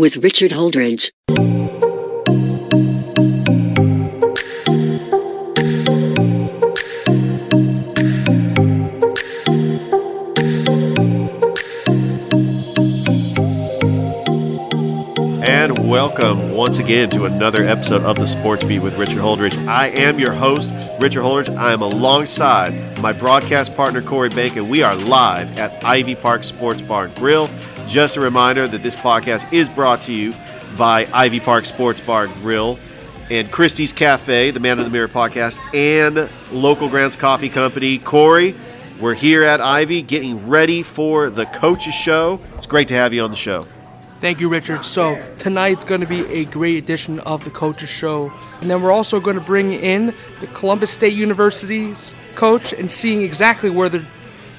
with Richard Holdridge. And welcome once again to another episode of the Sports Beat with Richard Holdridge. I am your host, Richard Holdridge. I am alongside my broadcast partner, Corey and we are live at Ivy Park Sports Bar and Grill. Just a reminder that this podcast is brought to you by Ivy Park Sports Bar Grill and Christie's Cafe, the Man in the Mirror podcast, and Local Grants Coffee Company. Corey, we're here at Ivy getting ready for the Coaches Show. It's great to have you on the show. Thank you, Richard. So tonight's going to be a great edition of the Coaches Show, and then we're also going to bring in the Columbus State University's coach and seeing exactly where their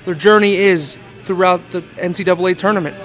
their journey is throughout the NCAA tournament.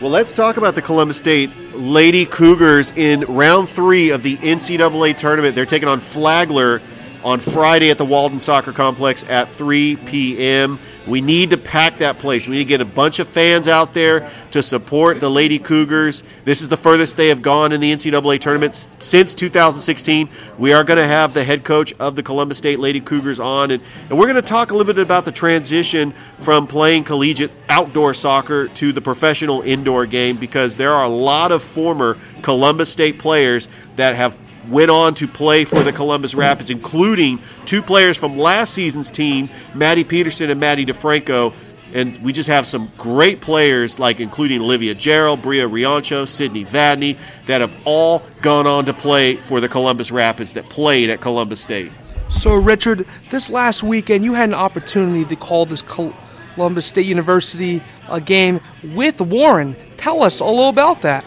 Well, let's talk about the Columbus State Lady Cougars in round three of the NCAA tournament. They're taking on Flagler on Friday at the Walden Soccer Complex at 3 p.m. We need to pack that place. We need to get a bunch of fans out there to support the Lady Cougars. This is the furthest they have gone in the NCAA tournament since 2016. We are going to have the head coach of the Columbus State Lady Cougars on, and, and we're going to talk a little bit about the transition from playing collegiate outdoor soccer to the professional indoor game because there are a lot of former Columbus State players that have went on to play for the Columbus Rapids, including two players from last season's team, Maddie Peterson and Maddie DeFranco. And we just have some great players, like including Olivia Gerald, Bria Riancho, Sydney Vadney, that have all gone on to play for the Columbus Rapids that played at Columbus State. So, Richard, this last weekend you had an opportunity to call this Columbus State University a game with Warren. Tell us a little about that.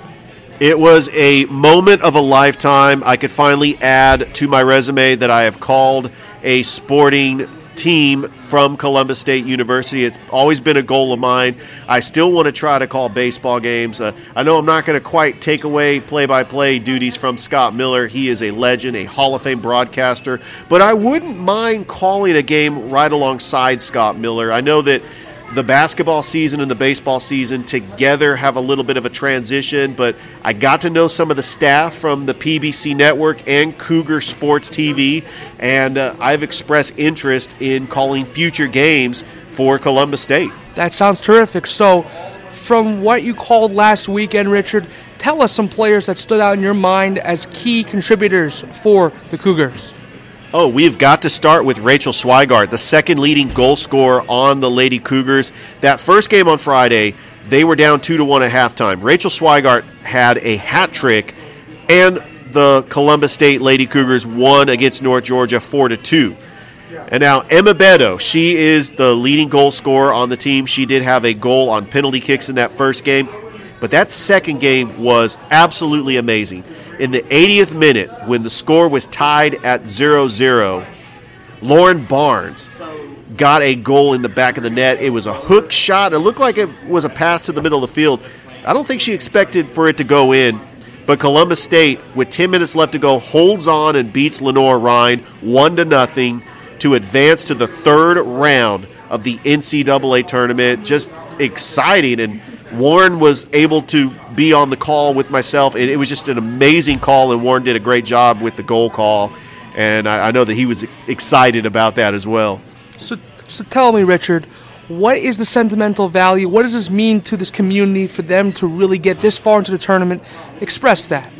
It was a moment of a lifetime. I could finally add to my resume that I have called a sporting team from Columbus State University. It's always been a goal of mine. I still want to try to call baseball games. Uh, I know I'm not going to quite take away play by play duties from Scott Miller. He is a legend, a Hall of Fame broadcaster, but I wouldn't mind calling a game right alongside Scott Miller. I know that the basketball season and the baseball season together have a little bit of a transition, but I got to know some of the staff from the PBC network and Cougar Sports TV, and uh, I've expressed interest in calling future games for Columbus State. That sounds terrific. So, from what you called last weekend, Richard, tell us some players that stood out in your mind as key contributors for the Cougars. Oh, we've got to start with Rachel Swigart, the second leading goal scorer on the Lady Cougars. That first game on Friday, they were down two to one at halftime. Rachel Swigart had a hat trick, and the Columbus State Lady Cougars won against North Georgia four to two. And now Emma Beto, she is the leading goal scorer on the team. She did have a goal on penalty kicks in that first game, but that second game was absolutely amazing in the 80th minute when the score was tied at 0 0, Lauren Barnes got a goal in the back of the net. It was a hook shot. It looked like it was a pass to the middle of the field. I don't think she expected for it to go in, but Columbus State, with 10 minutes left to go, holds on and beats Lenoir-Rhyne 1 to nothing to advance to the third round of the NCAA tournament. Just exciting and Warren was able to be on the call with myself, and it was just an amazing call. And Warren did a great job with the goal call, and I, I know that he was excited about that as well. So, so tell me, Richard, what is the sentimental value? What does this mean to this community for them to really get this far into the tournament? Express that.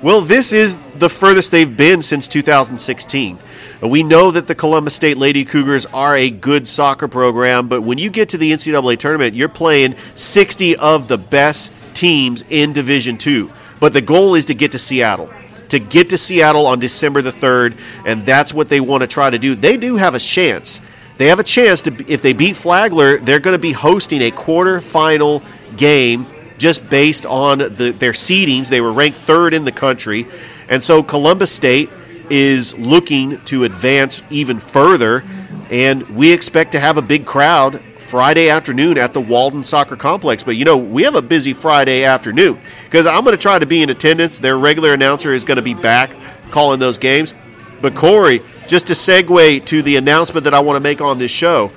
Well, this is the furthest they've been since 2016. We know that the Columbus State Lady Cougars are a good soccer program, but when you get to the NCAA tournament, you're playing 60 of the best teams in Division Two. But the goal is to get to Seattle. To get to Seattle on December the 3rd, and that's what they want to try to do. They do have a chance. They have a chance to, if they beat Flagler, they're going to be hosting a quarterfinal game just based on the, their seedings. They were ranked third in the country. And so Columbus State is looking to advance even further. And we expect to have a big crowd Friday afternoon at the Walden Soccer Complex. But you know, we have a busy Friday afternoon because I'm going to try to be in attendance. Their regular announcer is going to be back calling those games. But Corey, just to segue to the announcement that I want to make on this show,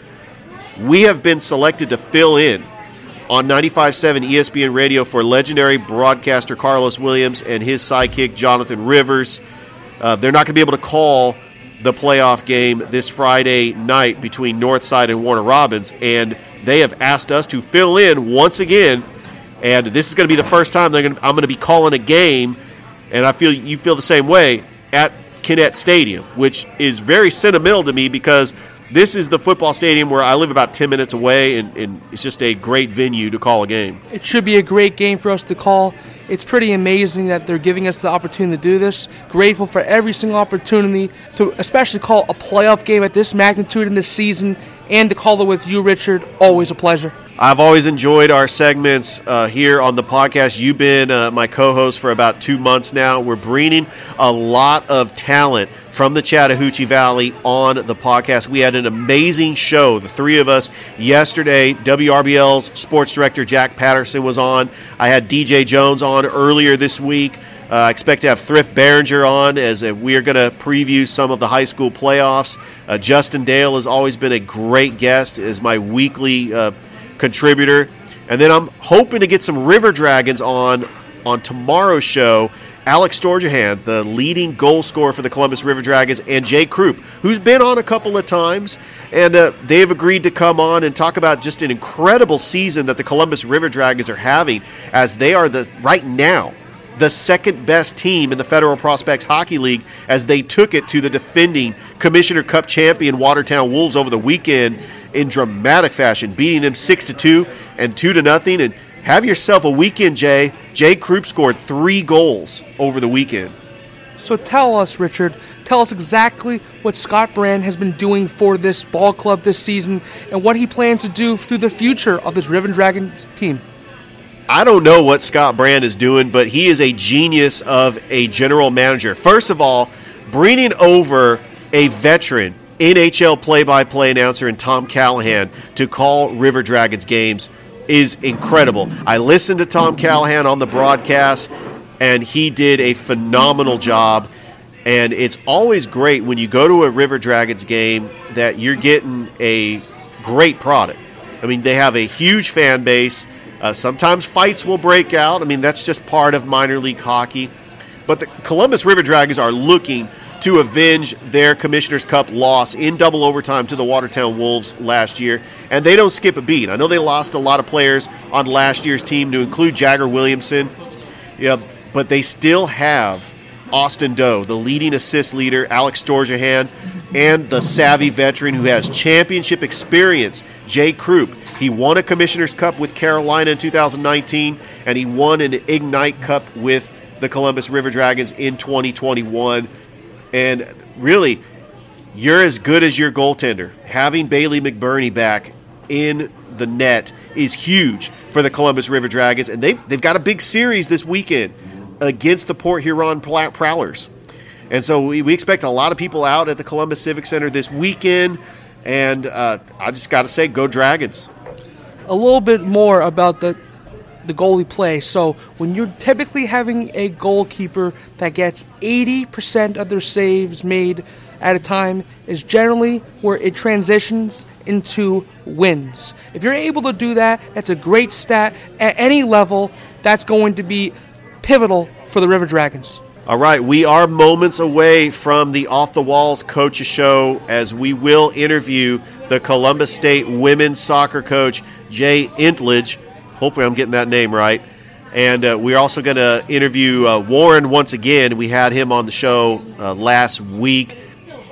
we have been selected to fill in on 95.7 ESPN Radio for legendary broadcaster Carlos Williams and his sidekick Jonathan Rivers. Uh, they're not going to be able to call the playoff game this Friday night between Northside and Warner Robins, and they have asked us to fill in once again. And this is going to be the first time to, I'm going to be calling a game, and I feel you feel the same way at Kinnett Stadium, which is very sentimental to me because this is the football stadium where I live about 10 minutes away, and, and, it's just a great venue to call a game. It should be a great game for us to call. It's pretty amazing that they're giving us the opportunity to do this. Grateful for every single opportunity to especially call a playoff game at this magnitude in this season and to call it with you, Richard. Always a pleasure. I've always enjoyed our segments uh, here on the podcast. You've been uh, my co host for about two months now. We're bringing a lot of talent from the Chattahoochee Valley on the podcast. We had an amazing show, the three of us, yesterday. WRBL's sports director Jack Patterson was on. I had DJ Jones on earlier this week. Uh, I expect to have Thrift Behringer on as we are going to preview some of the high school playoffs. Uh, Justin Dale has always been a great guest as my weekly uh, contributor. And then I'm hoping to get some River Dragons on on tomorrow's show Alex Storjahan, the leading goal scorer for the Columbus River Dragons, and Jay Croup, who's been on a couple of times. And uh, they have agreed to come on and talk about just an incredible season that the Columbus River Dragons are having, as they are the right now the second best team in the Federal Prospects Hockey League as they took it to the defending Commissioner Cup champion Watertown Wolves over the weekend in dramatic fashion, beating them six to two and two to nothing. And have yourself a weekend, Jay. Jay Croup scored three goals over the weekend. So tell us, Richard, tell us exactly what Scott Brand has been doing for this ball club this season and what he plans to do through the future of this River Dragons team. I don't know what Scott Brand is doing, but he is a genius of a general manager. First of all, bringing over a veteran NHL play by play announcer in Tom Callahan to call River Dragons games is incredible. I listened to Tom Callahan on the broadcast, and he did a phenomenal job. And it's always great when you go to a River Dragons game that you're getting a great product. I mean, they have a huge fan base. Uh, sometimes fights will break out. I mean, that's just part of minor league hockey. But the Columbus River Dragons are looking to avenge their Commissioner's Cup loss in double overtime to the Watertown Wolves last year, and they don't skip a beat. I know they lost a lot of players on last year's team, to include Jagger Williamson, yeah, but they still have Austin Doe, the leading assist leader, Alex Storjahan, and the savvy veteran who has championship experience, Jay Croup. He won a Commissioner's Cup with Carolina in 2019, and he won an Ignite Cup with the Columbus River Dragons in 2021. And really, you're as good as your goaltender. Having Bailey McBurney back in the net is huge for the Columbus River Dragons, and they've they've got a big series this weekend against the Port Huron Prowlers. And so we, we expect a lot of people out at the Columbus Civic Center this weekend. And uh, I just got to say, go Dragons. A little bit more about the the goalie play. So when you're typically having a goalkeeper that gets 80% of their saves made at a time is generally where it transitions into wins. If you're able to do that, that's a great stat at any level. That's going to be pivotal for the River Dragons. All right, we are moments away from the Off the Walls Coaches Show as we will interview the Columbus State women's soccer coach, Jay Entlich, Hopefully, I'm getting that name right. And uh, we're also going to interview uh, Warren once again. We had him on the show uh, last week.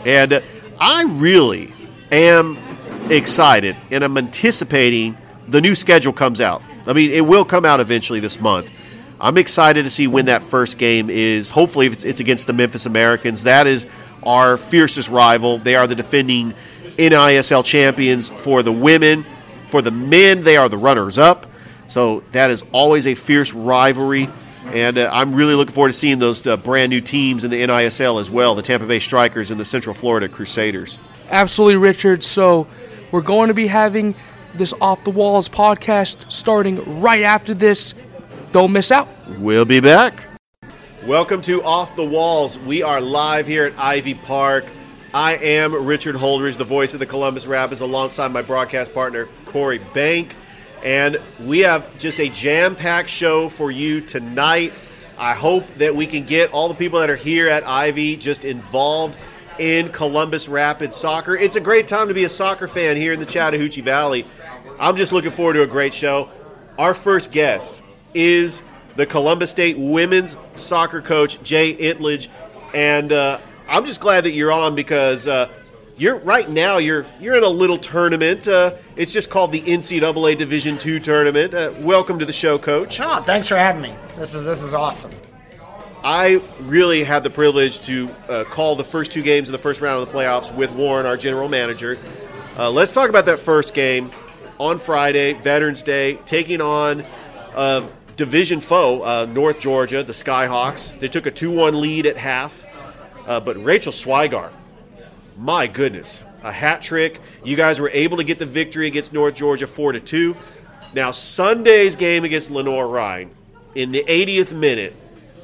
And uh, I really am excited and I'm anticipating the new schedule comes out. I mean, it will come out eventually this month. I'm excited to see when that first game is. Hopefully, it's, it's against the Memphis Americans. That is our fiercest rival. They are the defending NISL champions for the women. For the men, they are the runners up. So that is always a fierce rivalry. And uh, I'm really looking forward to seeing those uh, brand new teams in the NISL as well the Tampa Bay Strikers and the Central Florida Crusaders. Absolutely, Richard. So we're going to be having this Off the Walls podcast starting right after this. Don't miss out. We'll be back. Welcome to Off the Walls. We are live here at Ivy Park. I am Richard Holdridge, the voice of the Columbus Rapids, alongside my broadcast partner, Corey Bank. And we have just a jam packed show for you tonight. I hope that we can get all the people that are here at Ivy just involved in Columbus Rapids soccer. It's a great time to be a soccer fan here in the Chattahoochee Valley. I'm just looking forward to a great show. Our first guest is the Columbus State women's soccer coach, Jay Entlich. And uh, I'm just glad that you're on because uh, you're right now you're you're in a little tournament. Uh, it's just called the NCAA Division Two tournament. Uh, welcome to the show, Coach. Oh, thanks for having me. This is this is awesome. I really had the privilege to uh, call the first two games of the first round of the playoffs with Warren, our general manager. Uh, let's talk about that first game on Friday, Veterans Day, taking on uh, division foe, uh, North Georgia, the Skyhawks. They took a 2 1 lead at half, uh, but Rachel Swigart, my goodness, a hat trick. You guys were able to get the victory against North Georgia 4 to 2. Now, Sunday's game against Lenoir-Rhyne, in the 80th minute,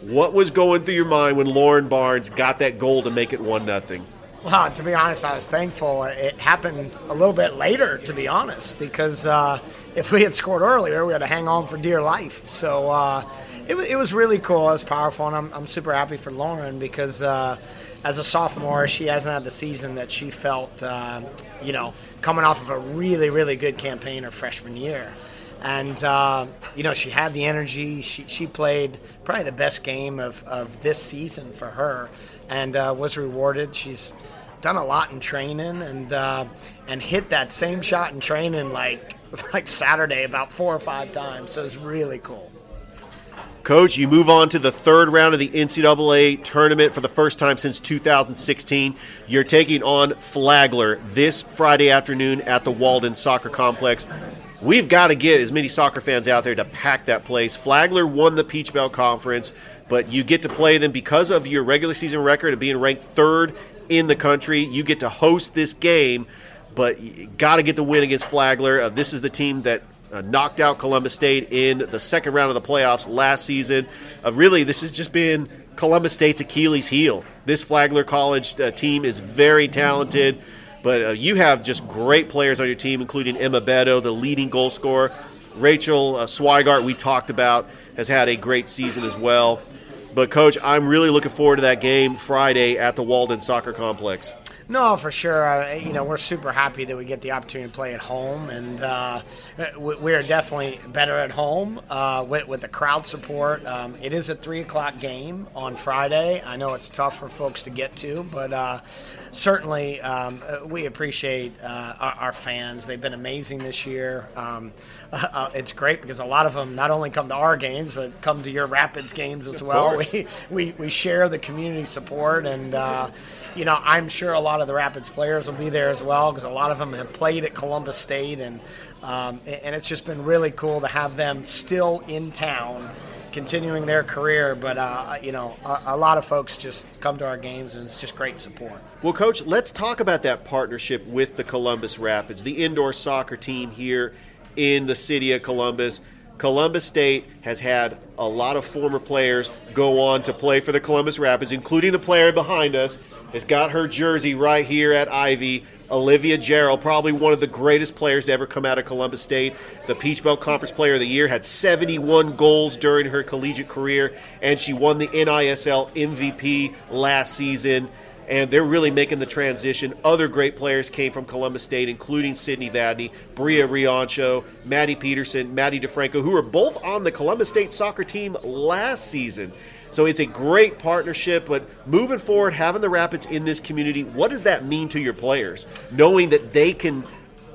what was going through your mind when Lauren Barnes got that goal to make it 1 0? Well, to be honest, I was thankful it happened a little bit later, to be honest, because uh, if we had scored earlier, we had to hang on for dear life. So uh, it, it, was really cool. It was powerful, and I'm, I'm super happy for Lauren because uh, as a sophomore, she hasn't had the season that she felt, uh, you know, coming off of a really, really good campaign her freshman year and uh, you know she had the energy. She she played probably the best game of, of this season for her, and uh, was rewarded. She's done a lot in training and uh, and hit that same shot in training like like Saturday about four or five times. So it's really cool. Coach, you move on to the third round of the NCAA tournament for the first time since 2016. You're taking on Flagler this Friday afternoon at the Walden Soccer Complex. We've got to get as many soccer fans out there to pack that place. Flagler won the Peach Belt Conference, but you get to play them because of your regular season record of being ranked third in the country. You get to host this game, but you got to get the win against Flagler. Uh, this is the team that uh, knocked out Columbus State in the second round of the playoffs last season. Uh, really, this has just been Columbus State's Achilles heel. This Flagler College uh, team is very talented. But uh, you have just great players on your team, including Emma Beto, the leading goal scorer. Rachel uh, Swigart, we talked about, has had a great season as well. But, Coach, I'm really looking forward to that game Friday at the Walden Soccer Complex. No, for sure. Uh, you know, we're super happy that we get the opportunity to play at home, and uh, we are definitely better at home uh, with, with, the crowd support. Um, it is a three o'clock game on Friday. I know it's tough for folks to get to, but uh, certainly um, uh, we appreciate uh, our, our, fans. They've been amazing this year. Um, it's great because a lot of them not only come to our games, but come to your Rapids games as well. We, we, we share the community support and you know, I'm sure a lot of the Rapids players will be there as well because a lot of them have played at Columbus State, and um, and it's just been really cool to have them still in town, continuing their career. But uh, you know, a, a, lot of folks just come to our games, and it's just great support. Well, Coach, let's talk about that partnership with the Columbus Rapids, the indoor soccer team here in the city of Columbus. Columbus State has had a lot of former players go on to play for the Columbus Rapids, including the player behind us, has got her jersey right here at Ivy. Olivia Gerald, probably one of the greatest players to ever come out of Columbus State. The Peach Belt Conference Player of the Year had 71 goals during her collegiate career, and she won the NISL MVP last season and they're really making the transition. Other great players came from Columbus State, including Sydney Vadney, Bria Riancho, Maddie Peterson, Maddie DeFranco, who were both on the Columbus State soccer team last season. So it's a great partnership, but moving forward, having the Rapids in this community, what does that mean to your players? Knowing that they can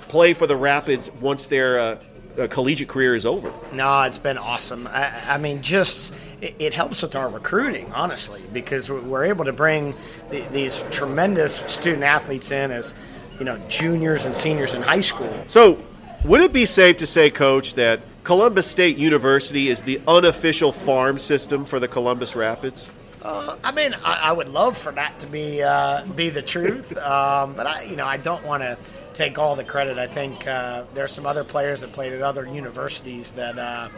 play for the Rapids once their uh, uh, collegiate career is over? No, it's been awesome. I, I mean, just it, it, helps with our recruiting, honestly, because we're able to bring the, these tremendous student athletes in as you know juniors and seniors in high school. So, would it be safe to say, Coach, that Columbus State University is the unofficial farm system for the Columbus Rapids? Uh, I mean, I, I, would love for that to be uh, be the truth, um, but I, you know, I don't want to take all the credit. I think uh, there are some other players that played at other universities that uh,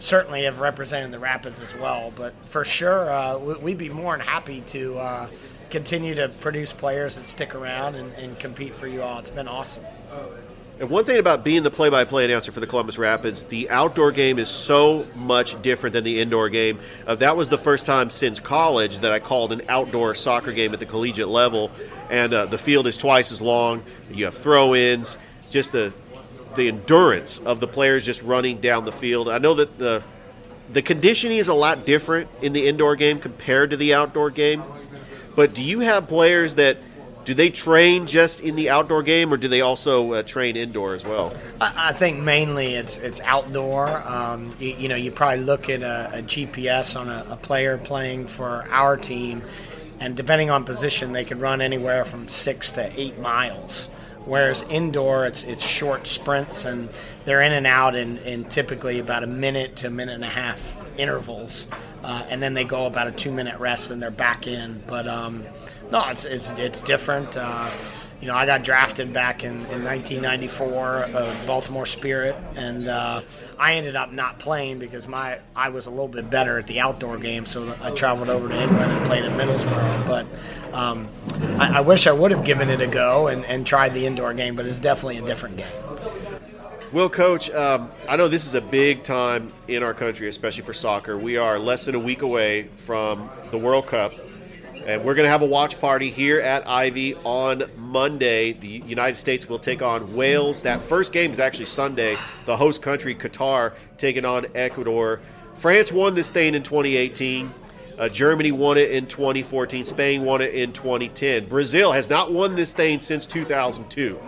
certainly have represented the Rapids as well. But for sure, uh, we'd be more than happy to uh, continue to produce players that stick around and, and compete for you all. It's been awesome. And one thing about being the play by play announcer for the Columbus Rapids, the outdoor game is so much different than the indoor game. Uh, that was the first time since college that I called an outdoor soccer game at the collegiate level. And uh, the field is twice as long. You have throw ins, just the, the endurance of the players just running down the field. I know that the, the conditioning is a lot different in the indoor game compared to the outdoor game. But do you have players that do they train just in the outdoor game, or do they also uh, train indoor as well? I, I, think mainly it's it's outdoor. Um, you, you, know, you probably look at a, a GPS on a, a, player playing for our team, and depending on position, they could run anywhere from six to eight miles. Whereas indoor, it's it's short sprints, and they're in and out in, in typically about a minute to a minute and a half intervals, uh, and then they go about a two minute rest, and they're back in. But um, no, it's it's it's different. Uh, you know, I got drafted back in, in 1994 of Baltimore Spirit, and uh, I ended up not playing because my I was a little bit better at the outdoor game, so I traveled over to England and played at Middlesbrough. But um, I, I, wish I would have given it a go and, and tried the indoor game, but it's definitely a different game. Well, Coach, um, I know this is a big time in our country, especially for soccer. We are less than a week away from the World Cup and we're going to have a watch party here at Ivy on Monday. The United States will take on Wales. That first game is actually Sunday. The host country, Qatar, taking on Ecuador. France won this thing in 2018. Uh, Germany won it in 2014. Spain won it in 2010. Brazil has not won this thing since 2002.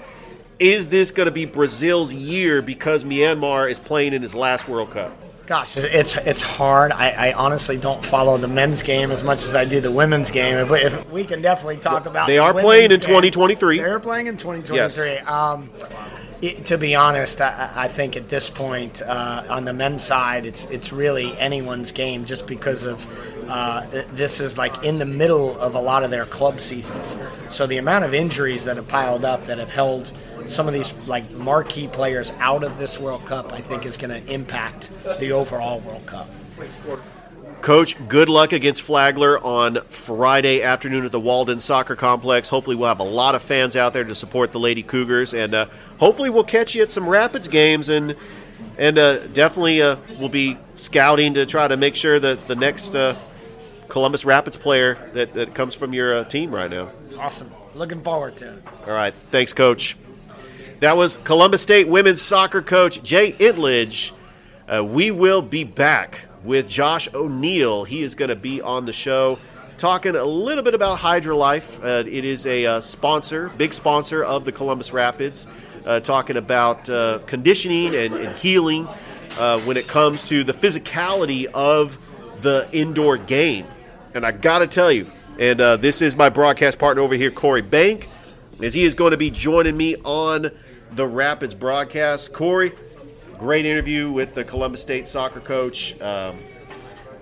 Is this going to be Brazil's year because Neymar is playing in his last World Cup? Gosh, it's it's hard. I, I, honestly don't follow the men's game as much as I do the women's game. If we, if we can definitely talk about they are playing in 2023. They're playing in 2023. Yes. Um, it, to be honest, I, I, think at this point uh, on the men's side, it's it's really anyone's game, just because of uh, this is like in the middle of a lot of their club seasons. So the amount of injuries that have piled up that have held some of these like marquee players out of this World Cup, I think is going to impact the overall World Cup. Coach, good luck against Flagler on Friday afternoon at the Walden Soccer Complex. Hopefully, we'll have a lot of fans out there to support the Lady Cougars, and uh, hopefully, we'll catch you at some Rapids games, and and uh, definitely uh, we'll be scouting to try to make sure that the next uh, Columbus Rapids player that, that comes from your uh, team right now. Awesome, looking forward to it. All right, thanks, Coach. That was Columbus State women's soccer coach Jay Entlich. Uh, we will be back with Josh O'Neal. He is going to be on the show talking a little bit about HydroLife. Uh, it is a uh, sponsor, big sponsor of the Columbus Rapids, uh, talking about uh, conditioning and, and healing uh, when it comes to the physicality of the indoor game. And I got to tell you, and this is my broadcast partner over here, Corey Bank, as he is going to be joining me on the Rapids broadcast. Corey, great interview with the Columbus State soccer coach. Um,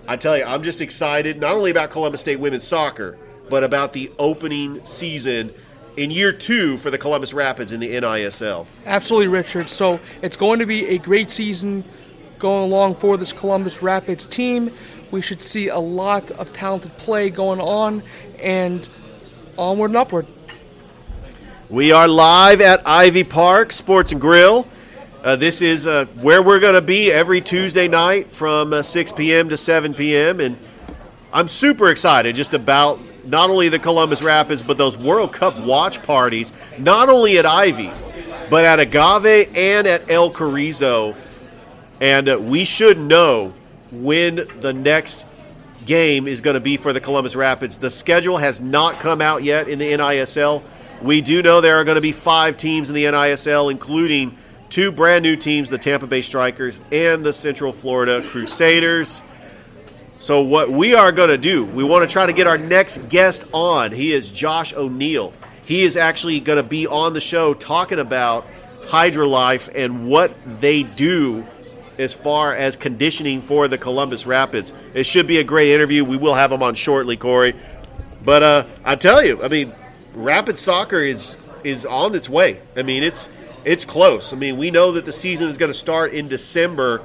I tell you, I'm just excited not only about Columbus State women's soccer, but about the opening season in year two for the Columbus Rapids in the NISL. Absolutely, Richard. So it's going to be a great season going along for this Columbus Rapids team. We should see a lot of talented play going on and onward and upward. We are live at Ivy Park Sports and Grill. Uh, this is uh, where we're going to be every Tuesday night from uh, 6 p.m. to 7 p.m. And I'm super excited just about not only the Columbus Rapids, but those World Cup watch parties, not only at Ivy, but at Agave and at El Carrizo. And uh, we should know when the next game is going to be for the Columbus Rapids. The schedule has not come out yet in the NISL. We do know there are going to be five teams in the NISL, including two brand new teams, the Tampa Bay Strikers and the Central Florida Crusaders. So, what we are going to do, we want to try to get our next guest on. He is Josh O'Neal. He is actually going to be on the show talking about HydroLife and what they do as far as conditioning for the Columbus Rapids. It should be a great interview. We will have him on shortly, Corey. But uh, I tell you, I mean, Rapid soccer is is on its way. I mean, it's it's close. I mean, we know that the season is going to start in December,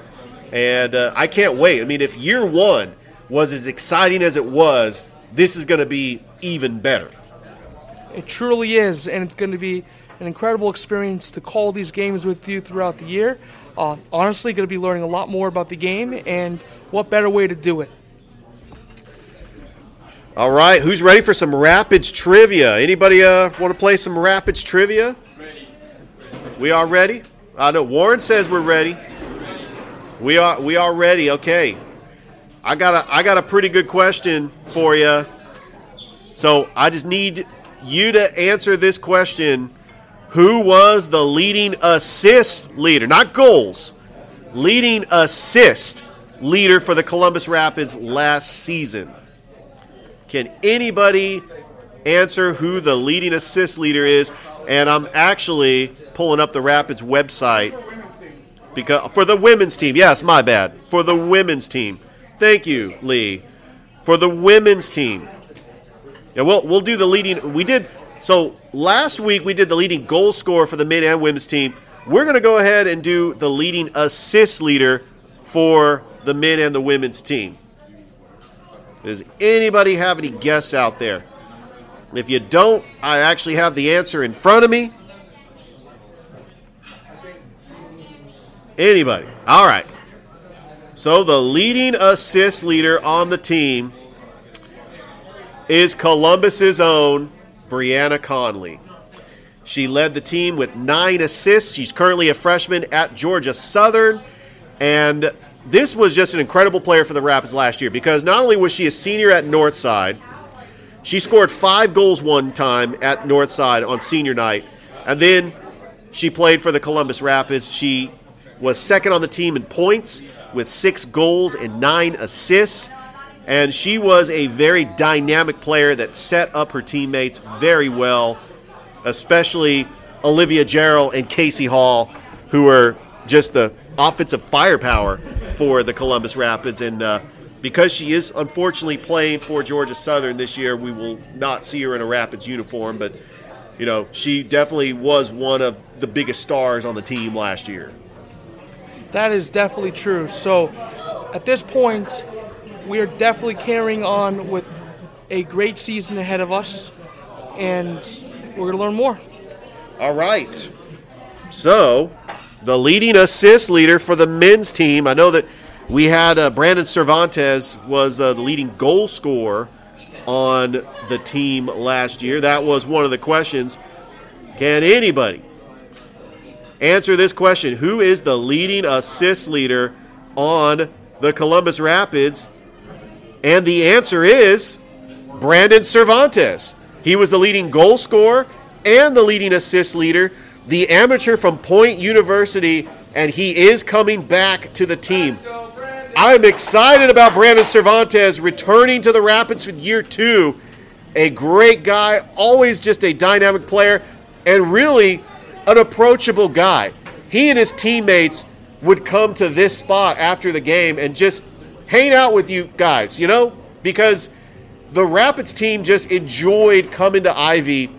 and uh, I can't wait. I mean, if year one was as exciting as it was, this is going to be even better. It truly is, and it's going to be an incredible experience to call these games with you throughout the year. Uh, honestly, going to be learning a lot more about the game, and what better way to do it? All right, who's ready for some Rapids trivia? Anybody uh, want to play some Rapids trivia? We are ready. I know Warren says we're ready. We are we are ready. Okay, I got a I got a pretty good question for you. So I just need you to answer this question: Who was the leading assist leader? Not goals, leading assist leader for the Columbus Rapids last season. Can anybody answer who the leading assist leader is? And I'm actually pulling up the Rapids website because for the women's team. Yes, my bad. For the women's team. Thank you, Lee. For the women's team. Yeah, we'll we'll do the leading. We did so last week. We did the leading goal scorer for the men and women's team. We're going to go ahead and do the leading assist leader for the men and the women's team. Does anybody have any guess out there? If you don't, I actually have the answer in front of me. Anybody? All right. So the leading assist leader on the team is Columbus's own Brianna Conley. She led the team with nine assists. She's currently a freshman at Georgia Southern. And this was just an incredible player for the Rapids last year because not only was she a senior at Northside, she scored five goals one time at Northside on senior night. And then she played for the Columbus Rapids. She was second on the team in points with six goals and nine assists. And she was a very dynamic player that set up her teammates very well, especially Olivia Gerald and Casey Hall, who were just the offensive firepower for the Columbus Rapids. And uh, because she is unfortunately playing for Georgia Southern this year, we will not see her in a Rapids uniform. But, you know, she definitely was one of the biggest stars on the team last year. That is definitely true. So at this point, we are definitely carrying on with a great season ahead of us, and we're going to learn more. All right. So, the leading assist leader for the men's team, I know that we had uh, Brandon Cervantes was uh, the leading goal scorer on the team last year. That was one of the questions. Can anybody answer this question? Who is the leading assist leader on the Columbus Rapids? And the answer is Brandon Cervantes. He was the leading goal scorer and the leading assist leader, the amateur from Point University, and he is coming back to the team. I'm excited about Brandon Cervantes returning to the Rapids for year two. A great guy, always just a dynamic player, and really an approachable guy. He and his teammates would come to this spot after the game and just hang out with you guys, you know, because the Rapids team just enjoyed coming to Ivy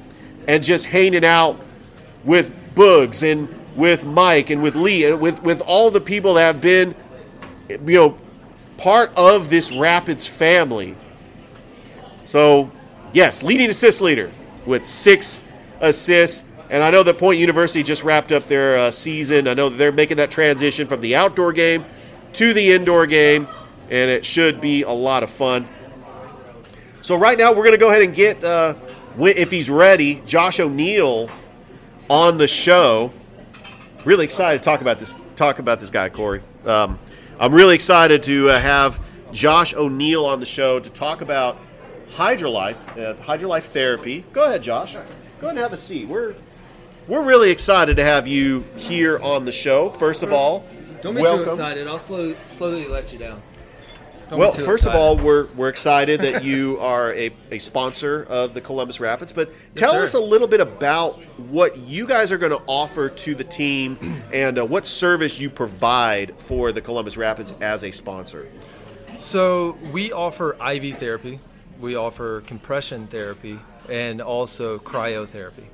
and just hanging out with Boogs and with Mike and with Lee and with, with all the people that have been, you know, part of this Rapids family. So, yes, leading assist leader with six assists. And I know that Point University just wrapped up their uh, season. I know they're making that transition from the outdoor game to the indoor game, and it should be a lot of fun. So, right now, we're going to go ahead and get, uh, if he's ready, Josh O'Neal on the show. Really excited to talk about this. Talk about this guy, Corey. Um, I'm really excited to uh, have Josh O'Neal on the show to talk about Hydrolife, uh, Hydrolife therapy. Go ahead, Josh. Go ahead and have a seat. We're we're really excited to have you here on the show. First of all, Don't be welcome. too excited. I'll slow, slowly let you down. Don't well, first of all, we're we're excited that you are a, a sponsor of the Columbus Rapids. But tell sir. us a little bit about what you guys are going to offer to the team and uh, what service you provide for the Columbus Rapids as a sponsor. So we offer IV therapy, we offer compression therapy, and also cryotherapy.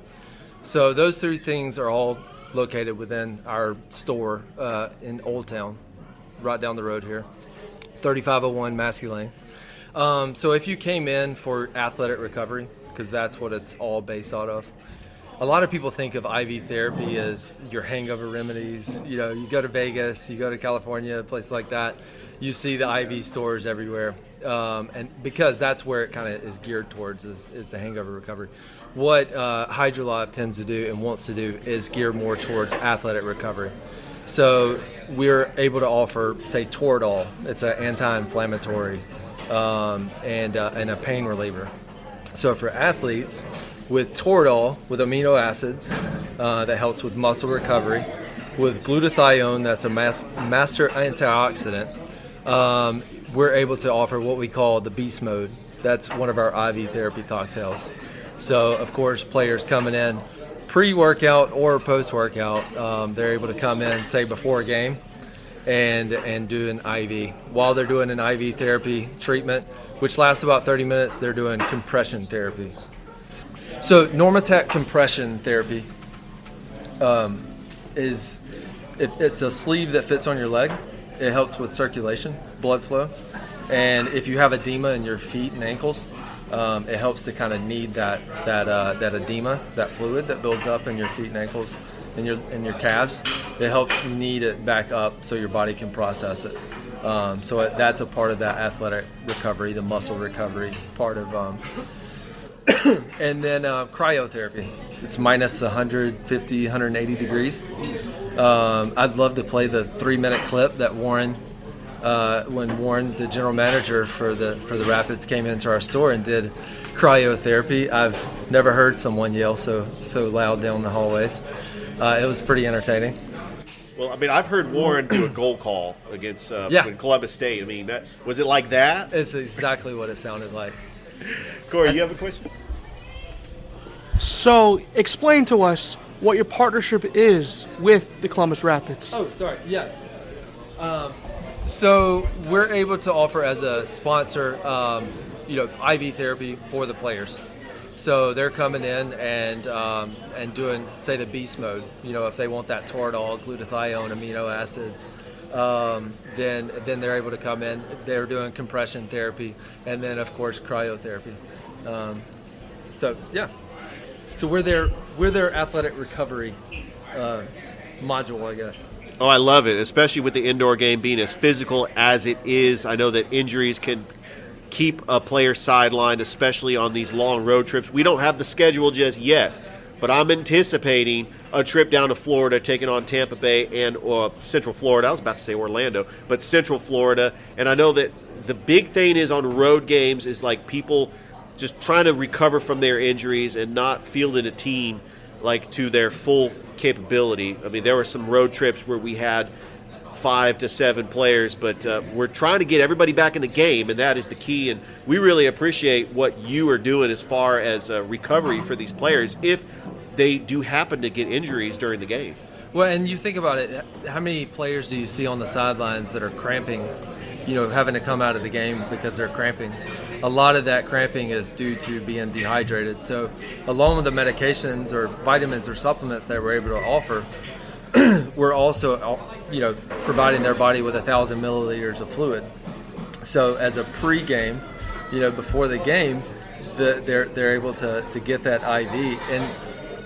So those three things are all located within our store uh, in Old Town, right down the road here, 3501 Massey Lane. Um, so if you came in for athletic recovery, because that's what it's all based out of, a lot of people think of IV therapy as your hangover remedies. You know, you go to Vegas, you go to California, a place like that, you see the IV stores everywhere, um, and because that's where it kind of is geared towards is, is the hangover recovery. What uh, Hydrolife tends to do and wants to do is gear more towards athletic recovery. So we're able to offer, say, Toradol. It's an anti-inflammatory um, and uh, and a pain reliever. So for athletes, with Toradol, with amino acids, uh, that helps with muscle recovery. With glutathione, that's a mas- master antioxidant. Um, we're able to offer what we call the beast mode. That's one of our IV therapy cocktails. So of course, players coming in pre-workout or post-workout, um, they're able to come in, say before a game, and and do an IV. While they're doing an IV therapy treatment, which lasts about 30 minutes, they're doing compression therapy. So Normatec compression therapy um, is it, it's a sleeve that fits on your leg. It helps with circulation, blood flow, and if you have edema in your feet and ankles, um, it helps to kind of knead that that uh, that edema, that fluid that builds up in your feet and ankles and your and your calves. It helps knead it back up so your body can process it. Um, so it, that's a part of that athletic recovery, the muscle recovery part of. Um, and then uh, cryotherapy. It's minus 150, 180 degrees. Um, I'd love to play the three-minute clip that Warren, uh, when Warren, the general manager for the for the Rapids, came into our store and did cryotherapy. I've never heard someone yell so so loud down the hallways. Uh, it was pretty entertaining. Well, I mean, I've heard Warren do a goal call against uh, Yeah. Columbus State. I mean, that, was it like that? It's exactly what it sounded like. Corey, you have a question? So, explain to us what your partnership is with the Columbus Rapids. Oh, sorry. Yes. Um, so we're able to offer as a sponsor, um, you know, IV therapy for the players. So they're coming in and um, and doing, say, the beast mode. You know, if they want that Toradol, glutathione, amino acids, um, then then they're able to come in. They're doing compression therapy, and then of course cryotherapy. Um, so yeah, so we're their we're their athletic recovery uh, module, I guess. Oh, I love it, especially with the indoor game being as physical as it is. I know that injuries can keep a player sidelined, especially on these long road trips. We don't have the schedule just yet, but I'm anticipating a trip down to Florida, taking on Tampa Bay and uh, Central Florida. I was about to say Orlando, but Central Florida. And I know that the big thing is on road games is like people just trying to recover from their injuries and not fielding a team like to their full capability. I mean, there were some road trips where we had five to seven players, but uh, we're trying to get everybody back in the game, and that is the key. And we really appreciate what you are doing as far as uh, recovery for these players if they do happen to get injuries during the game. Well, and you think about it, how many players do you see on the sidelines that are cramping, you know, having to come out of the game because they're cramping? A lot of that cramping is due to being dehydrated. So, along with the medications or vitamins or supplements that we're able to offer, we're also, you know, providing their body with a thousand milliliters of fluid. So, as a pre-game, you know, before the game, the, they're they're able to to get that IV. And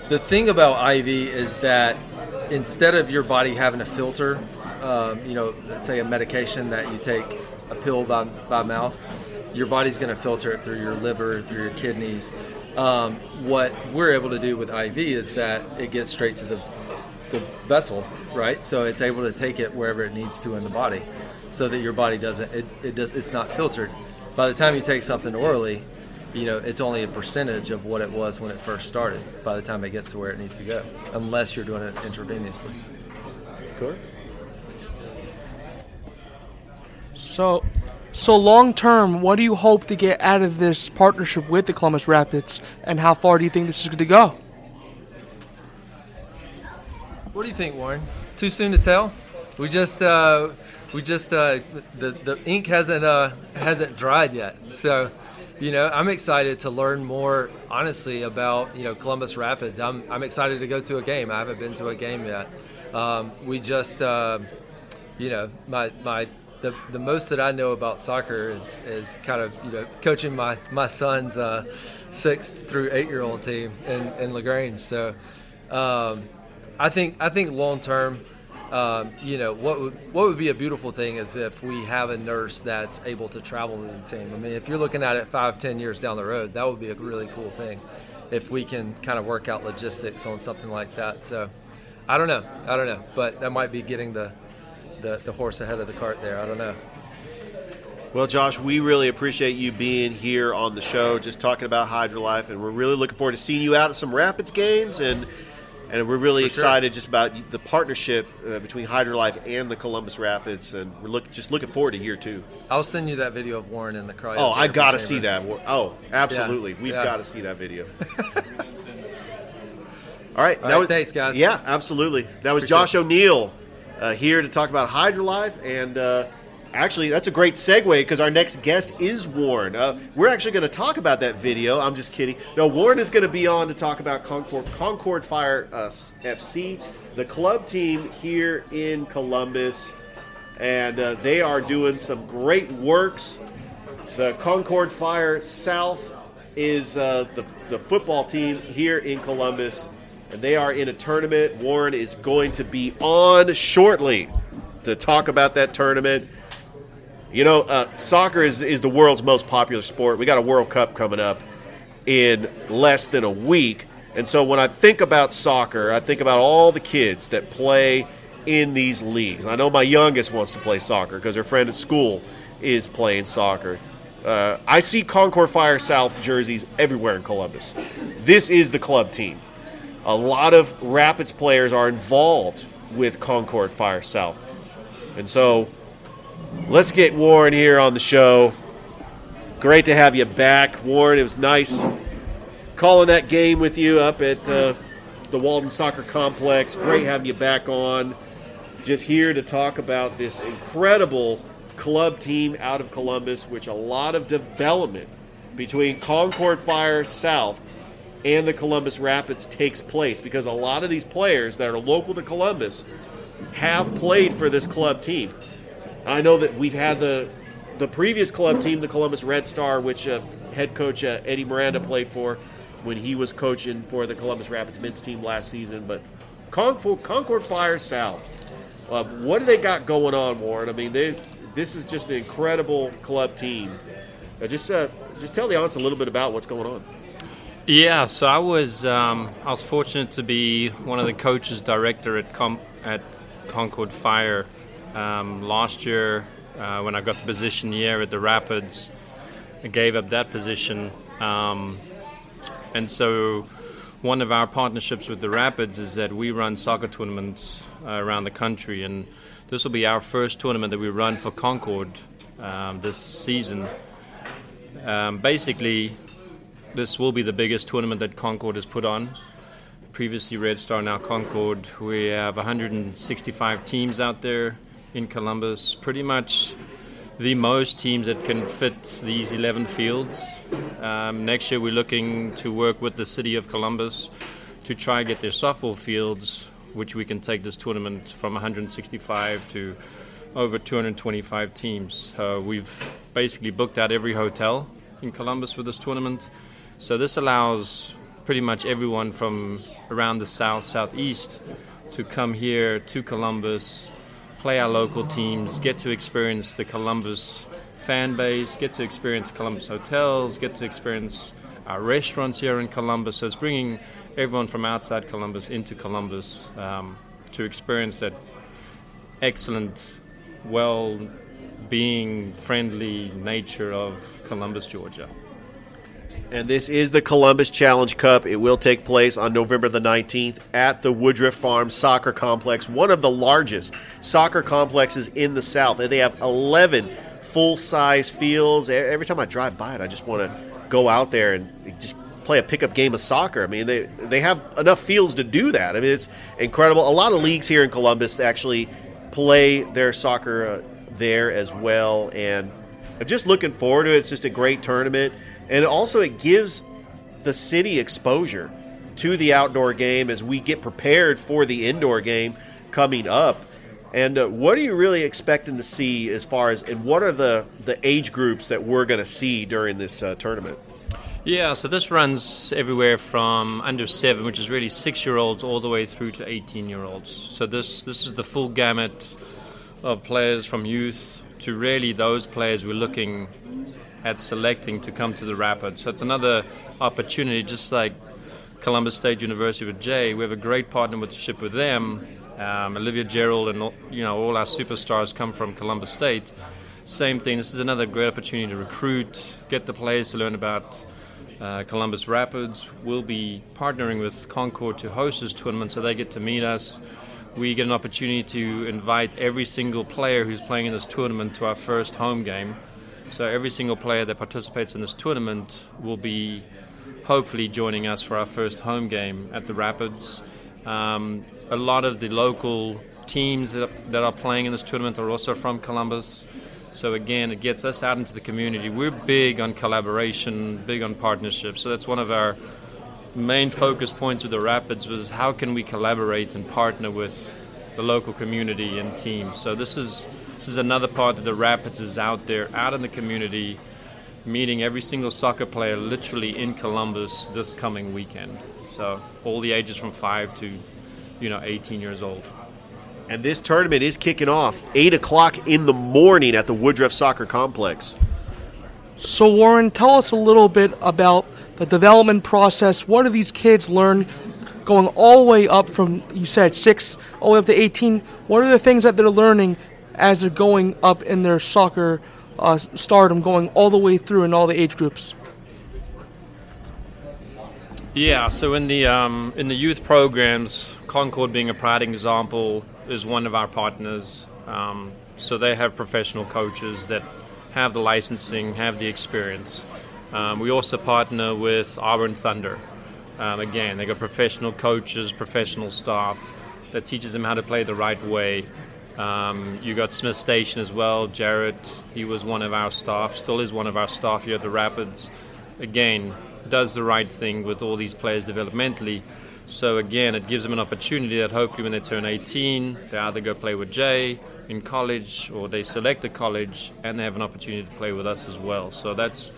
the thing about IV is that instead of your body having to filter, um, you know, let's say a medication that you take a pill by, by mouth, your body's going to filter it through your liver, through your kidneys. Um, what we're able to do with IV is that it gets straight to the, the vessel, right? So it's able to take it wherever it needs to in the body, so that your body doesn't it, it does it's not filtered. By the time you take something orally, you know it's only a percentage of what it was when it first started. By the time it gets to where it needs to go, unless you're doing it intravenously. Correct. So, So long term, what do you hope to get out of this partnership with the Columbus Rapids, and how far do you think this is going to go? What do you think, Warren? Too soon to tell. We just uh, we just uh, the the ink hasn't uh, hasn't dried yet. So, you know, I'm excited to learn more. Honestly, about you know Columbus Rapids. I'm I'm excited to go to a game. I haven't been to a game yet. Um, we just uh, you know my my the, the most that I know about soccer is, is kind of you know coaching my my son's uh, six through eight year old team in, in Lagrange. So um, I think I think long term, um, you know what would, what would be a beautiful thing is if we have a nurse that's able to travel with the team. I mean, if you're looking at it five ten years down the road, that would be a really cool thing if we can kind of work out logistics on something like that. So I don't know, I don't know, but that might be getting the the, the horse ahead of the cart there. I don't know. Well, Josh, we really appreciate you being here on the show, just talking about Hydralive, and we're really looking forward to seeing you out at some Rapids games, and and we're really For excited just about the partnership uh, between Hydralive and the Columbus Rapids, and we're look, just looking forward to year two. I'll send you that video of Warren in the cryo. Oh, I got to see that. Oh, absolutely, Yeah, we've yeah. got to see that video. All right, All that right, was thanks, guys. Yeah, absolutely. That was Appreciate Josh O'Neal uh, here to talk about Hydralive, and uh, actually, that's a great segue because our next guest is Warren. Uh, we're actually going to talk about that video. I'm just kidding. No, Warren is going to be on to talk about Concorde, Concorde Fire uh, FC, the club team here in Columbus, and uh, they are doing some great works. The Concorde Fire South is uh, the, the football team here in Columbus, and they are in a tournament. Warren is going to be on shortly to talk about that tournament. You know, uh, soccer is, is the world's most popular sport. We got a World Cup coming up in less than a week. And so when I think about soccer, I think about all the kids that play in these leagues. I know my youngest wants to play soccer because her friend at school is playing soccer. Uh, I see Concorde Fire South jerseys everywhere in Columbus. This is the club team. A lot of Rapids players are involved with Concorde Fire South. And so let's get Warren here on the show. Great to have you back, Warren. It was nice calling that game with you up at uh, the Walden Soccer Complex. Great having you back on. Just here to talk about this incredible club team out of Columbus, which a lot of development between Concord Fire South and the Columbus Rapids takes place because a lot of these players that are local to Columbus have played for this club team. I know that we've had the the previous club team, the Columbus Red Star, which uh, head coach uh, Eddie Miranda played for when he was coaching for the Columbus Rapids men's team last season. But Concorde, Concorde Fire South, uh, what do they got going on, Warren? I mean, they this is just an incredible club team. Just uh, just tell the audience a little bit about what's going on. Yeah, so I was um, I was fortunate to be one of the coaches director at Com- at Concorde Fire um, last year uh, when I got the position here at the Rapids. I gave up that position, um, and so one of our partnerships with the Rapids is that we run soccer tournaments uh, around the country, and this will be our first tournament that we run for Concorde um, this season. Um, basically, this will be the biggest tournament that Concorde has put on. Previously Red Star, now Concorde. We have 165 teams out there in Columbus. Pretty much the most teams that can fit these 11 fields. Um, next year, we're looking to work with the city of Columbus to try get their softball fields, which we can take this tournament from 165 to over 225 teams. Uh, we've basically booked out every hotel in Columbus for this tournament. So this allows pretty much everyone from around the south, southeast to come here to Columbus, play our local teams, get to experience the Columbus fan base, get to experience Columbus hotels, get to experience our restaurants here in Columbus. So it's bringing everyone from outside Columbus into Columbus um, to experience that excellent, well being, friendly nature of Columbus, Georgia. And this is the Columbus Challenge Cup. It will take place on November the 19th at the Woodruff Farm Soccer Complex, one of the largest soccer complexes in the South. And they have 11 full size fields. Every time I drive by it, I just want to go out there and just play a pickup game of soccer. I mean, they they have enough fields to do that. I mean, it's incredible. A lot of leagues here in Columbus actually play their soccer uh, there as well, and I'm just looking forward to it. It's just a great tournament, and also it gives the city exposure to the outdoor game as we get prepared for the indoor game coming up. And uh, what are you really expecting to see as far as, and what are the, the age groups that we're going to see during this uh, tournament? Yeah, so this runs everywhere from under seven, which is really six-year-olds, all the way through to 18-year-olds. So this this is the full gamut of players from youth to really those players we're looking at selecting to come to the Rapids. So it's another opportunity, just like Columbus State University with Jay. We have a great partnership with them. Um, Olivia Gerald and you know all our superstars come from Columbus State. Same thing. This is another great opportunity to recruit, get the players to learn about uh, Columbus Rapids. We'll be partnering with Concorde to host this tournament, so they get to meet us. We get an opportunity to invite every single player who's playing in this tournament to our first home game. So every single player that participates in this tournament will be hopefully joining us for our first home game at the Rapids. Um, a lot of the local teams that, that are playing in this tournament are also from Columbus. So again, it gets us out into the community. We're big on collaboration, big on partnership. So that's one of our main focus points with the Rapids was how can we collaborate and partner with the local community and teams. So this is this is another part that the Rapids is out there, out in the community, meeting every single soccer player literally in Columbus this coming weekend. So all the ages from five to, you know, 18 years old. And this tournament is kicking off 8 o'clock in the morning at the Woodruff Soccer Complex. So, Warren, tell us a little bit about the development process. What do these kids learn going all the way up from, you said, 6 all the way up to 18? What are the things that they're learning as they're going up in their soccer uh, stardom, going all the way through in all the age groups? Yeah, so in the um, in the youth programs, Concorde being a pride example is one of our partners. Um, so they have professional coaches that have the licensing, have the experience. Um, we also partner with Auburn Thunder. Um, again, they got professional coaches, professional staff that teaches them how to play the right way. Um, you got Smith Station as well. Jared, he was one of our staff, still is one of our staff here at the Rapids. Again, does the right thing with all these players developmentally. So again, it gives them an opportunity that hopefully when they turn 18, they either go play with Jay in college or they select a college and they have an opportunity to play with us as well. So that's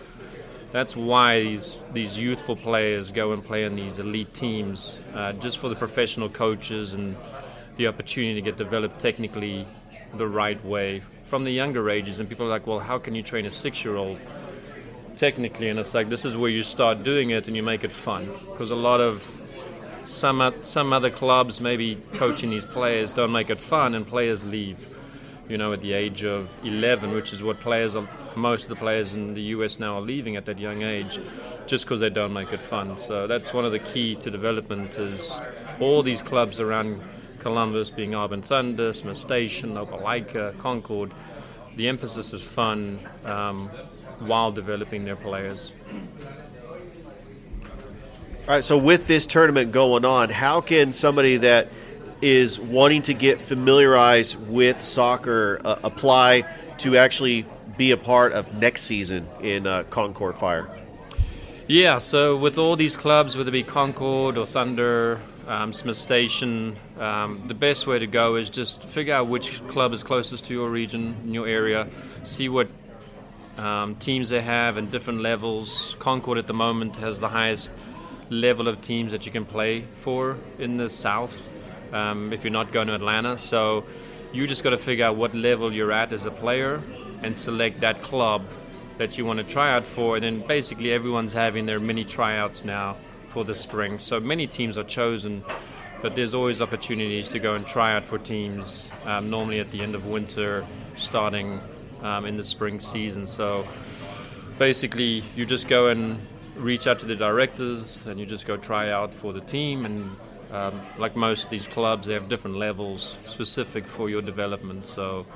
that's why these these youthful players go and play in these elite teams, uh, just for the professional coaches and the opportunity to get developed technically the right way from the younger ages. And people are like, well, how can you train a six-year-old? technically and it's like this is where you start doing it and you make it fun because a lot of some some other clubs maybe coaching these players don't make it fun and players leave you know at the age of 11 which is what players are most of the players in the US now are leaving at that young age just because they don't make it fun so that's one of the key to development is all these clubs around Columbus being Auburn Thunder, Smith Station, Opelika, Concorde the emphasis is fun um, while developing their players. All right, so with this tournament going on, how can somebody that is wanting to get familiarized with soccer uh, apply to actually be a part of next season in uh, Concorde Fire? Yeah, so with all these clubs, whether it be Concorde or Thunder, um, Smith Station, um, the best way to go is just figure out which club is closest to your region, in your area, see what um, teams they have and different levels. Concorde at the moment has the highest level of teams that you can play for in the South um, if you're not going to Atlanta. So you just got to figure out what level you're at as a player and select that club that you want to try out for. And then basically everyone's having their mini tryouts now for the spring. So many teams are chosen, but there's always opportunities to go and try out for teams, um, normally at the end of winter, starting um, in the spring season. So basically, you just go and reach out to the directors and you just go try out for the team. And um, like most of these clubs, they have different levels specific for your development. So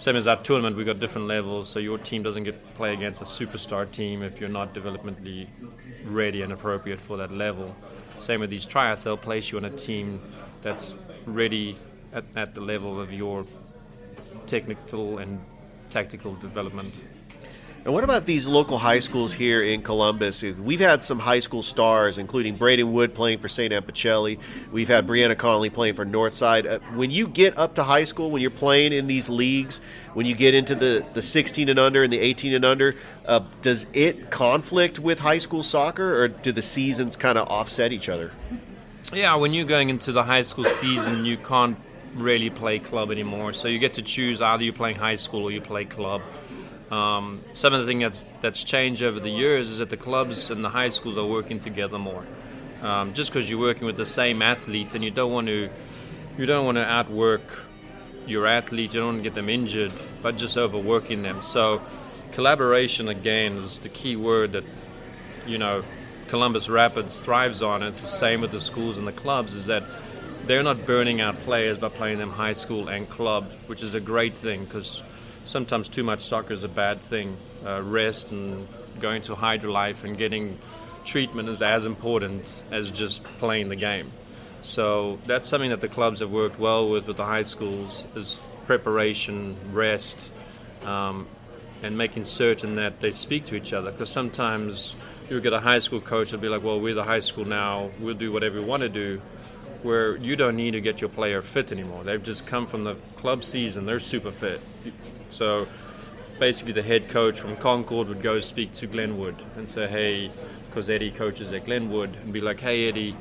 same as that tournament, we've got different levels, so your team doesn't get play against a superstar team if you're not developmentally ready and appropriate for that level. Same with these tryouts, they'll place you on a team that's ready at, at the level of your technical and tactical development. And what about these local high schools here in Columbus? We've had some high school stars, including Braden Wood playing for St. Anne Pacelli. We've had Brianna Conley playing for Northside. Uh, when you get up to high school, when you're playing in these leagues, when you get into the, the 16 and under and the 18 and under, uh, does it conflict with high school soccer, or do the seasons kind of offset each other? Yeah, when you're going into the high school season, you can't really play club anymore. So you get to choose either you playing high school or you play club. Um, some of the things that's that's changed over the years is that the clubs and the high schools are working together more. Um, just because you're working with the same athlete and you don't want to you don't want to outwork your athlete, you don't want to get them injured, but just overworking them. So collaboration again is the key word that you know Columbus Rapids thrives on. It's the same with the schools and the clubs. Is that they're not burning out players by playing them high school and club, which is a great thing because sometimes too much soccer is a bad thing. Uh, rest and going to Hydralive and getting treatment is as important as just playing the game. So that's something that the clubs have worked well with with the high schools is preparation, rest, um, and making certain that they speak to each other. Because sometimes you'll get a high school coach that'll be like, "Well, we're the high school now. We'll do whatever we want to do." Where you don't need to get your player fit anymore. They've just come from the club season. They're super fit. So basically, the head coach from Concorde would go speak to Glenwood and say, hey, because Eddie coaches at Glenwood, and be like, hey, Eddie,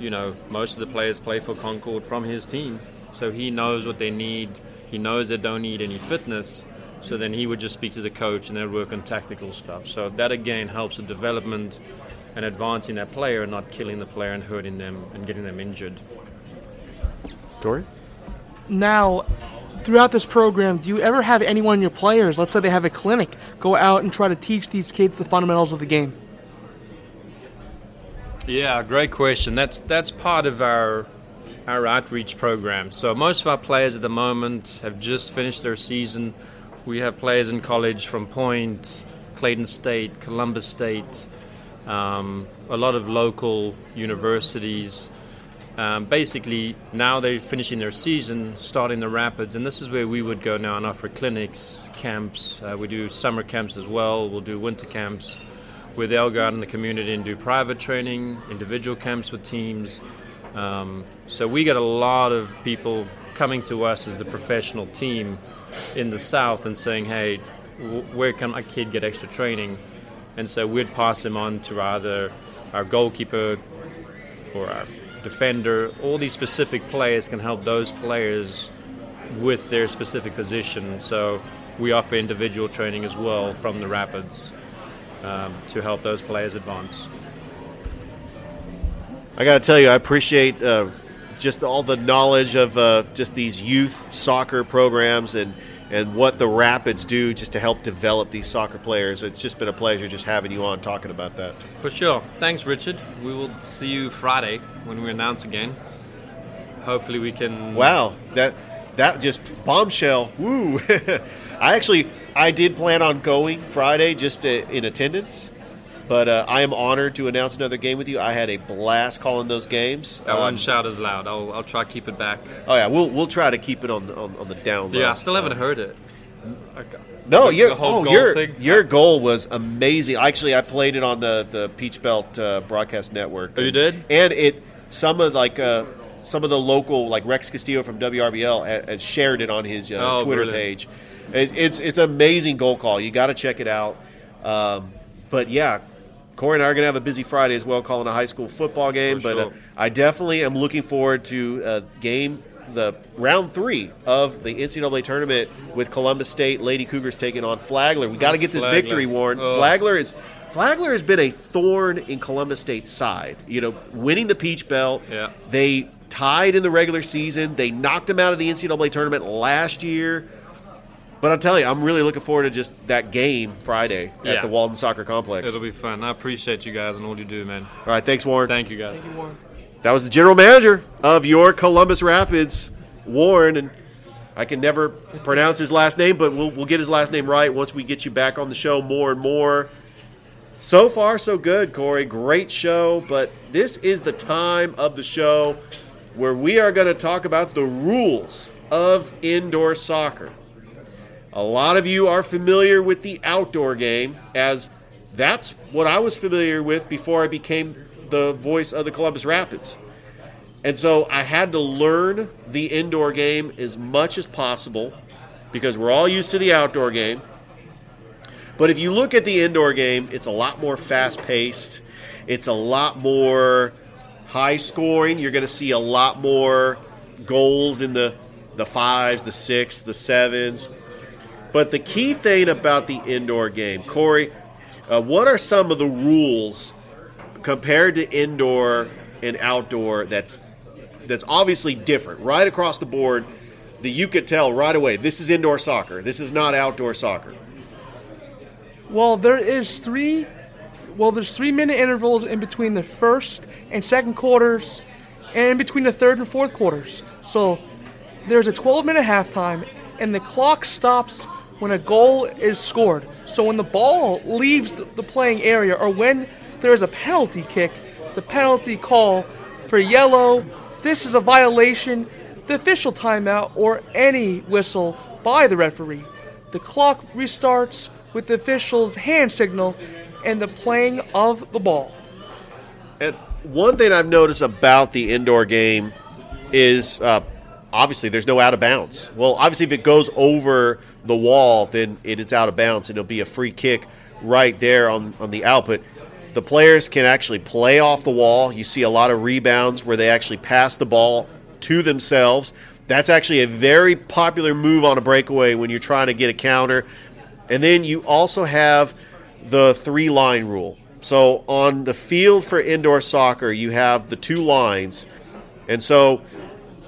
you know, most of the players play for Concorde from his team. So he knows what they need. He knows they don't need any fitness. So then he would just speak to the coach and they'd work on tactical stuff. So that again helps the development and advancing that player and not killing the player and hurting them and getting them injured. Corey? Now, throughout this program, do you ever have anyone in your players, let's say they have a clinic, go out and try to teach these kids the fundamentals of the game? Yeah, great question. That's that's part of our our outreach program. So most of our players at the moment have just finished their season. We have players in college from Point, Clayton State, Columbus State, um, a lot of local universities. Um, basically, now they're finishing their season, starting the Rapids, and this is where we would go now and offer clinics, camps. Uh, we do summer camps as well. We'll do winter camps where they'll go out in the community and do private training, individual camps with teams. Um, so we get a lot of people coming to us as the professional team in the South and saying, hey, where can my kid get extra training? And so we'd pass them on to either our goalkeeper or our defender. All these specific players can help those players with their specific position. So we offer individual training as well from the Rapids um, to help those players advance. I got to tell you, I appreciate uh, just all the knowledge of uh, just these youth soccer programs and and what the Rapids do just to help develop these soccer players. It's just been a pleasure just having you on talking about that. For sure. Thanks, Richard. We will see you Friday when we announce again. Hopefully, we can. Wow, that that just bombshell. Woo! I actually I did plan on going Friday just to, in attendance. But uh, I am honored to announce another game with you. I had a blast calling those games. I won't shout as loud. I'll, I'll try to keep it back. Oh yeah, we'll we'll try to keep it on the on, on the down low. Yeah, I still haven't heard it. Okay. No, The- your the whole oh goal your thing? your goal was amazing. Actually, I played it on the the Peach Belt uh, broadcast network. Oh, you did? And it some of like uh, some of the local like Rex Castillo from WRBL ha- has shared it on his uh, Oh, Twitter brilliant. page. It, it's it's an amazing goal call. You got to check it out. Um, but yeah, Corey and I are going to have a busy Friday as well, calling a high school football game. For but uh. I definitely am looking forward to uh, game the round three of the NCAA tournament with Columbus State Lady Cougars taking on Flagler. We got to get this Flagler. victory, Warren. Oh. Flagler is Flagler has been a thorn in Columbus State's side. You know, winning the Peach Belt. Yeah. They tied in the regular season. They knocked them out of the NCAA tournament last year. But I'll tell you, I'm really looking forward to just that game Friday at Yeah. the Walden Soccer Complex. It'll be fun. I appreciate you guys and all you do, man. All right, thanks, Warren. Thank you, guys. Thank you, Warren. That was the general manager of your Columbus Rapids, Warren, and I can never pronounce his last name, but we'll, we'll get his last name right once we get you back on the show more and more. So far, so good, Corey. Great show, but this is the time of the show where we are going to talk about the rules of indoor soccer. A lot of you are familiar with the outdoor game, as that's what I was familiar with before I became the voice of the Columbus Rapids. And so I had to learn the indoor game as much as possible because we're all used to the outdoor game. But if you look at the indoor game, it's a lot more fast paced. It's a lot more high scoring. You're going to see a lot more goals in the, the fives, the six, the sevens. But the key thing about the indoor game, Corey, uh, what are some of the rules compared to indoor and outdoor that's that's obviously different right across the board that you could tell right away this is indoor soccer this is not outdoor soccer Well, there is three. Well, there's three minute intervals in between the first and second quarters, and in between the third and fourth quarters. So there's a 12 minute halftime, and the clock stops when a goal is scored. So when the ball leaves the playing area, or when there is a penalty kick, the penalty call for yellow, this is a violation, the official timeout, or any whistle by the referee. The clock restarts with the official's hand signal and the playing of the ball. And one thing I've noticed about the indoor game is uh, obviously there's no out of bounds. Well, obviously, if it goes over the wall, then it is out of bounds and it'll be a free kick right there on, on the output. The players can actually play off the wall. You see a lot of rebounds where they actually pass the ball to themselves. That's actually a very popular move on a breakaway when you're trying to get a counter. And then you also have the three line rule. So on the field for indoor soccer, you have the two lines. And so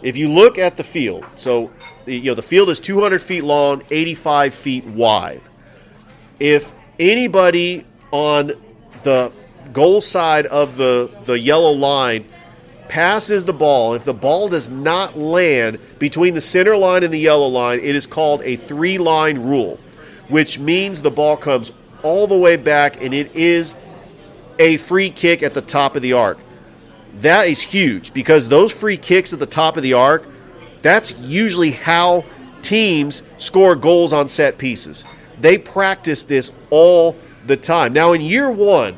if you look at the field, so the, you know the field is 200 feet long, 85 feet wide. If anybody on the goal side of the the yellow line passes the ball, if the ball does not land between the center line and the yellow line, it is called a three line rule, which means the ball comes all the way back and it is a free kick at the top of the arc. That is huge because those free kicks at the top of the arc, that's usually how teams score goals on set pieces. They practice this all the time. Now, in year one,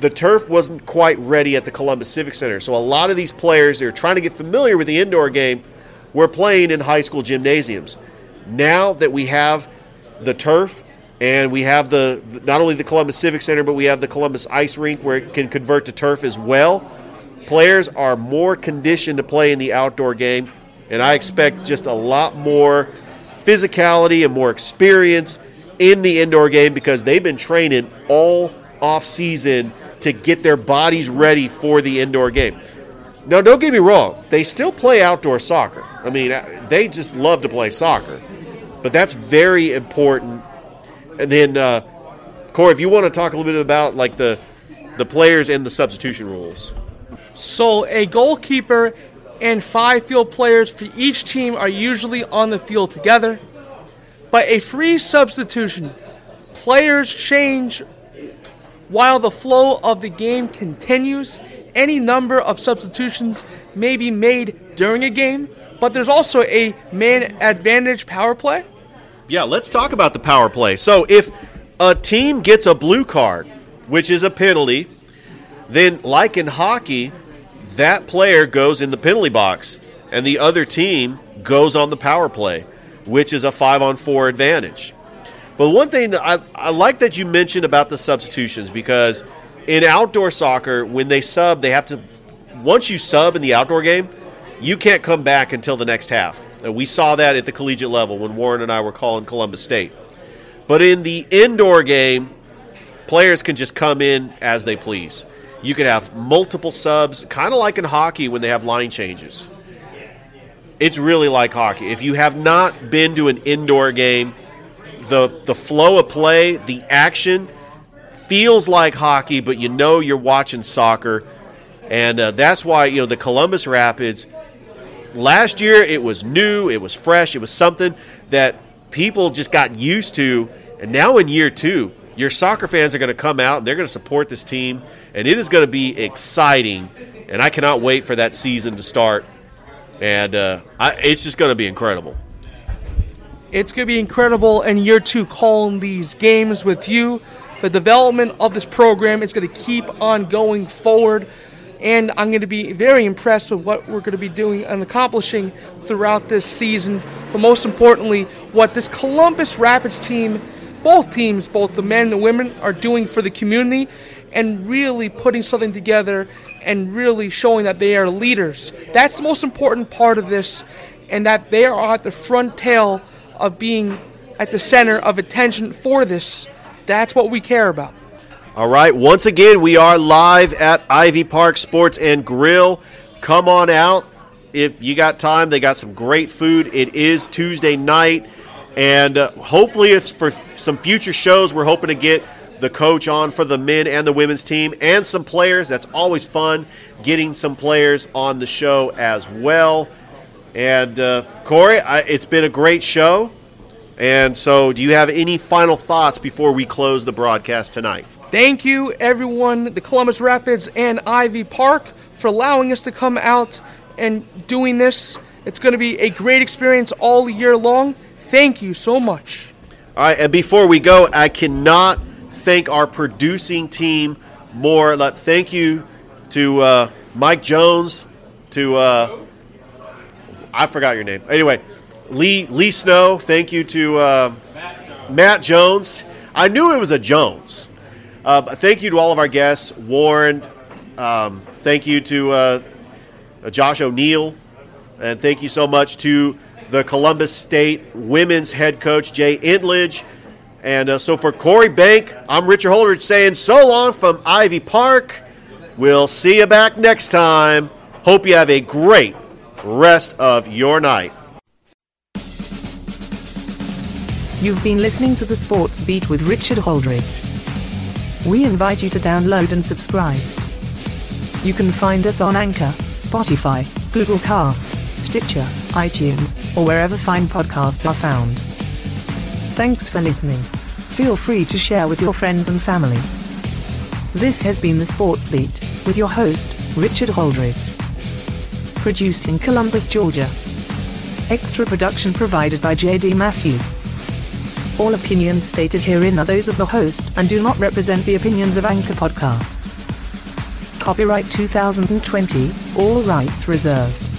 the turf wasn't quite ready at the Columbus Civic Center. So a lot of these players that are trying to get familiar with the indoor game were playing in high school gymnasiums. Now that we have the turf and we have the not only the Columbus Civic Center, but we have the Columbus Ice Rink where it can convert to turf as well. Players are more conditioned to play in the outdoor game, and I expect just a lot more physicality and more experience in the indoor game because they've been training all off season to get their bodies ready for the indoor game. Now, don't get me wrong, they still play outdoor soccer. I mean, uh, they just love to play soccer, but that's very important. And then, uh, Corey, if you want to talk a little bit about like the the players and the substitution rules. So a goalkeeper and five field players for each team are usually on the field together. But a free substitution, players change while the flow of the game continues. Any number of substitutions may be made during a game, but there's also a man advantage power play. Yeah, let's talk about the power play. So if a team gets a blue card, which is a penalty, then like in hockey, that player goes in the penalty box and the other team goes on the power play, which is a 5 on 4 advantage. But one thing I, I like that you mentioned about the substitutions because in outdoor soccer, when they sub, they have to once you sub in the outdoor game, you can't come back until the next half. And we saw that at the collegiate level when Warren and I were calling Columbus State. But in the indoor game, players can just come in as they please. You can have multiple subs, kind of like in hockey when they have line changes. It's really like hockey. If you have not been to an indoor game, the the flow of play, the action feels like hockey, but you know you're watching soccer, and uh, that's why you know the Columbus Rapids last year it was new, it was fresh, it was something that people just got used to. And now in year two, your soccer fans are going to come out and they're going to support this team, and it is going to be exciting. And I cannot wait for that season to start. And uh, I, it's just going to be incredible. It's going to be incredible in year two calling these games with you. The development of this program is going to keep on going forward. And I'm going to be very impressed with what we're going to be doing and accomplishing throughout this season. But most importantly, what this Columbus Rapids team, both teams, both the men and the women, are doing for the community and really putting something together and really showing that they are leaders. That's the most important part of this, and that they are at the front tail of being at the center of attention for this. That's what we care about. All right, once again, we are live at Ivy Park Sports and Grill. Come on out if you got time. They got some great food. It is Tuesday night, and uh, hopefully, it's for some future shows. We're hoping to get the coach on for the men and the women's team and some players. That's always fun getting some players on the show as well. And uh, Corey, I, it's been a great show. And so, do you have any final thoughts before we close the broadcast tonight? Thank you, everyone, the Columbus Rapids and Ivy Park, for allowing us to come out and doing this. It's going to be a great experience all year long. Thank you so much. All right, and before we go, I cannot thank our producing team more. Thank you to uh, Mike Jones, to uh, I forgot your name. Anyway, Lee Lee Snow. Thank you to uh, Matt Jones. I knew it was a Jones. Uh, thank you to all of our guests. Warren. Um, thank you to uh, Josh O'Neal, and thank you so much to the Columbus State women's head coach Jay Entlich. And uh, so for Corey Bank, I'm Richard Holdridge saying so long from Ivy Park. We'll see you back next time. Hope you have a great rest of your night. You've been listening to the Sports Beat with Richard Holdridge. We invite you to download and subscribe. You can find us on Anchor, Spotify, Google Cast, Stitcher, iTunes, or wherever fine podcasts are found. Thanks for listening. Feel free to share with your friends and family. This has been the Sports Beat with your host, Richard Holdridge. Produced in Columbus, Georgia. Extra production provided by J.D. Matthews. All opinions stated herein are those of the host and do not represent the opinions of Anchor Podcasts. Copyright 2020, all rights reserved.